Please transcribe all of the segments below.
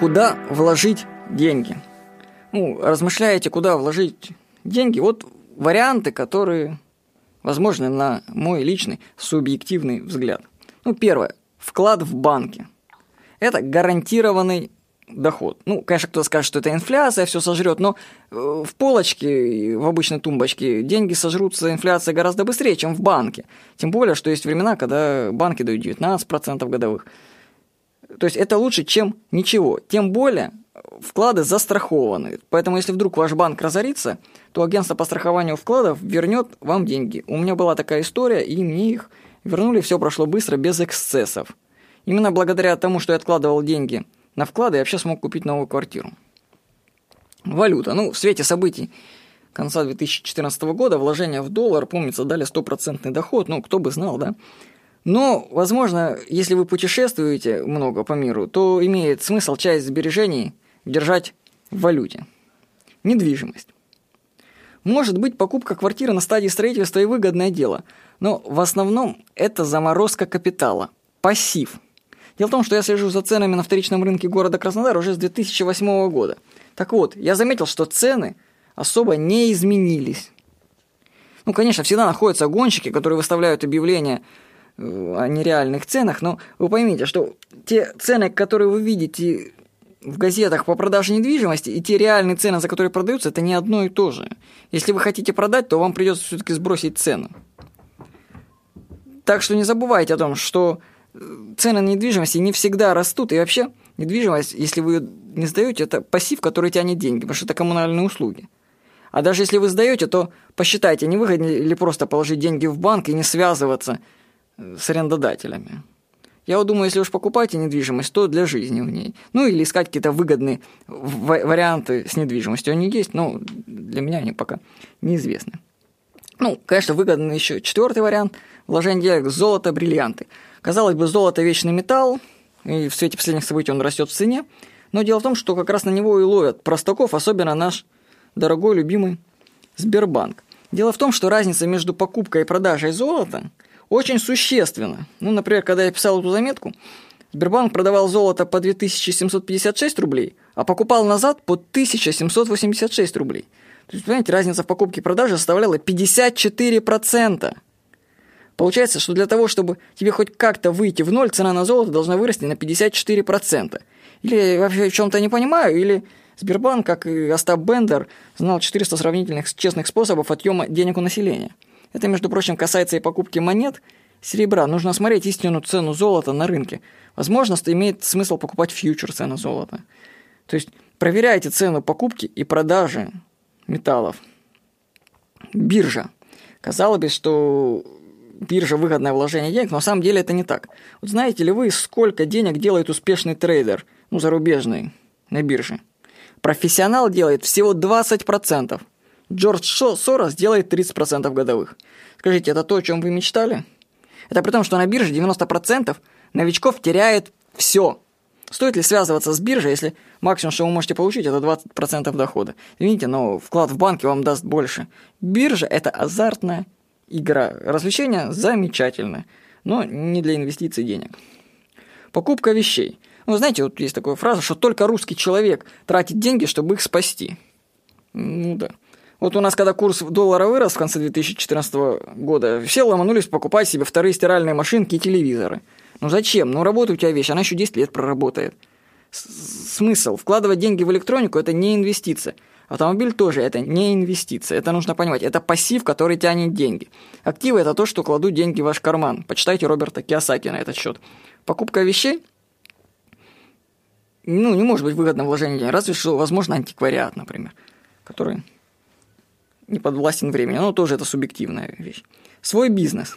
Куда вложить деньги? Ну, размышляете, куда вложить деньги? Вот варианты, которые возможны на мой личный субъективный взгляд. Ну, первое. Вклад в банки. Это гарантированный доход. Ну, конечно, кто-то скажет, что это инфляция, все сожрет, но э, в полочке, в обычной тумбочке деньги сожрутся инфляция гораздо быстрее, чем в банке. Тем более, что есть времена, когда банки дают 19% годовых. То есть это лучше, чем ничего. Тем более вклады застрахованы. Поэтому если вдруг ваш банк разорится, то агентство по страхованию вкладов вернет вам деньги. У меня была такая история, и мне их вернули, все прошло быстро, без эксцессов. Именно благодаря тому, что я откладывал деньги на вклады, я вообще смог купить новую квартиру. Валюта. Ну, в свете событий конца 2014 года вложения в доллар, помнится, дали стопроцентный доход. Ну, кто бы знал, да? Но, возможно, если вы путешествуете много по миру, то имеет смысл часть сбережений держать в валюте. Недвижимость. Может быть, покупка квартиры на стадии строительства и выгодное дело, но в основном это заморозка капитала, пассив. Дело в том, что я слежу за ценами на вторичном рынке города Краснодар уже с 2008 года. Так вот, я заметил, что цены особо не изменились. Ну, конечно, всегда находятся гонщики, которые выставляют объявления о нереальных ценах, но вы поймите, что те цены, которые вы видите в газетах по продаже недвижимости, и те реальные цены, за которые продаются, это не одно и то же. Если вы хотите продать, то вам придется все-таки сбросить цену. Так что не забывайте о том, что э, цены на недвижимости не всегда растут, и вообще недвижимость, если вы не сдаете, это пассив, который тянет деньги, потому что это коммунальные услуги. А даже если вы сдаете, то посчитайте, не выгоднее ли просто положить деньги в банк и не связываться – с арендодателями. Я вот думаю, если уж покупаете недвижимость, то для жизни в ней. Ну, или искать какие-то выгодные варианты с недвижимостью. Они есть, но для меня они пока неизвестны. Ну, конечно, выгодный еще четвертый вариант – вложение денег в золото, бриллианты. Казалось бы, золото – вечный металл, и в свете последних событий он растет в цене. Но дело в том, что как раз на него и ловят простаков, особенно наш дорогой, любимый Сбербанк. Дело в том, что разница между покупкой и продажей золота – очень существенно. Ну, например, когда я писал эту заметку, Сбербанк продавал золото по 2756 рублей, а покупал назад по 1786 рублей. То есть, понимаете, разница в покупке и продаже составляла 54%. Получается, что для того, чтобы тебе хоть как-то выйти в ноль, цена на золото должна вырасти на 54%. Или я вообще в чем-то не понимаю, или Сбербанк, как и Остап Бендер, знал 400 сравнительных честных способов отъема денег у населения. Это, между прочим, касается и покупки монет, серебра. Нужно смотреть истинную цену золота на рынке. Возможно, имеет смысл покупать фьючер цены золота. То есть проверяйте цену покупки и продажи металлов. Биржа. Казалось бы, что биржа выгодное вложение денег, но на самом деле это не так. Вот знаете ли вы, сколько денег делает успешный трейдер, ну, зарубежный, на бирже? Профессионал делает всего 20%. Джордж Сорос делает 30% годовых. Скажите, это то, о чем вы мечтали? Это при том, что на бирже 90% новичков теряет все. Стоит ли связываться с биржей, если максимум, что вы можете получить, это 20% дохода? Видите, но вклад в банке вам даст больше. Биржа – это азартная игра. Развлечение замечательное, но не для инвестиций денег. Покупка вещей. Ну, знаете, вот есть такая фраза, что только русский человек тратит деньги, чтобы их спасти. Ну да. Вот у нас, когда курс доллара вырос в конце 2014 года, все ломанулись покупать себе вторые стиральные машинки и телевизоры. Ну зачем? Ну работает у тебя вещь, она еще 10 лет проработает. Смысл? Вкладывать деньги в электронику – это не инвестиция. Автомобиль тоже это не инвестиция. Это нужно понимать. Это пассив, который тянет деньги. Активы – это то, что кладут деньги в ваш карман. Почитайте Роберта Киосаки на этот счет. Покупка вещей ну, не может быть выгодным вложением разве что, возможно, антиквариат, например, который не подвластен времени, но тоже это субъективная вещь. Свой бизнес.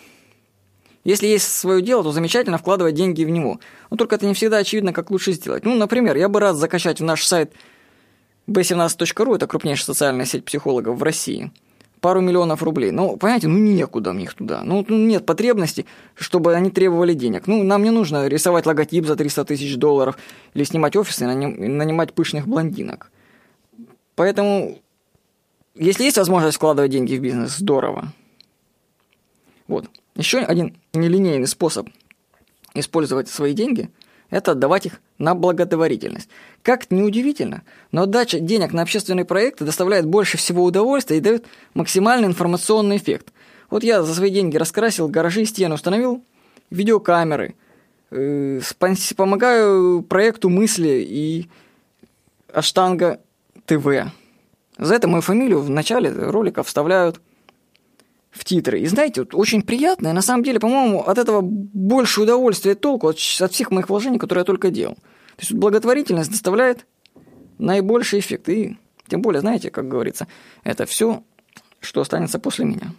Если есть свое дело, то замечательно вкладывать деньги в него. Но только это не всегда очевидно, как лучше сделать. Ну, например, я бы рад закачать в наш сайт b17.ru, это крупнейшая социальная сеть психологов в России, пару миллионов рублей. Но, понимаете, ну некуда мне их туда. Ну, ну, нет потребности, чтобы они требовали денег. Ну, нам не нужно рисовать логотип за 300 тысяч долларов или снимать офисы и нанимать пышных блондинок. Поэтому если есть возможность вкладывать деньги в бизнес, здорово. Вот. Еще один нелинейный способ использовать свои деньги – это отдавать их на благотворительность. Как неудивительно, но отдача денег на общественные проекты доставляет больше всего удовольствия и дает максимальный информационный эффект. Вот я за свои деньги раскрасил гаражи и стены, установил видеокамеры, э, помогаю проекту «Мысли» и «Аштанга ТВ». За это мою фамилию в начале ролика вставляют в титры. И знаете, вот, очень приятно, и на самом деле, по-моему, от этого больше удовольствия и толку от, от всех моих вложений, которые я только делал. То есть благотворительность доставляет наибольший эффект. И тем более, знаете, как говорится, это все, что останется после меня.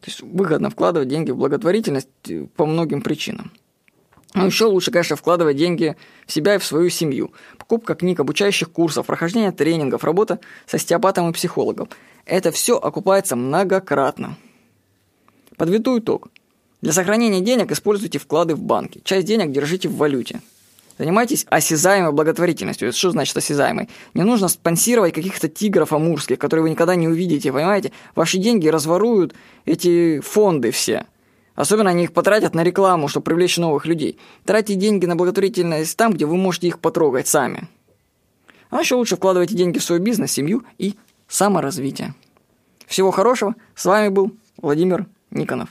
То есть выгодно вкладывать деньги в благотворительность э, по многим причинам. Но еще лучше, конечно, вкладывать деньги в себя и в свою семью. Покупка книг, обучающих курсов, прохождение тренингов, работа с остеопатом и психологом. Это все окупается многократно. Подведу итог. Для сохранения денег используйте вклады в банке. Часть денег держите в валюте. Занимайтесь осязаемой благотворительностью. Это что значит осязаемой? Не нужно спонсировать каких-то тигров амурских, которые вы никогда не увидите, понимаете? Ваши деньги разворуют эти фонды все. Особенно они их потратят на рекламу, чтобы привлечь новых людей. Тратьте деньги на благотворительность там, где вы можете их потрогать сами. А еще лучше вкладывайте деньги в свой бизнес, семью и саморазвитие. Всего хорошего. С вами был Владимир Никонов.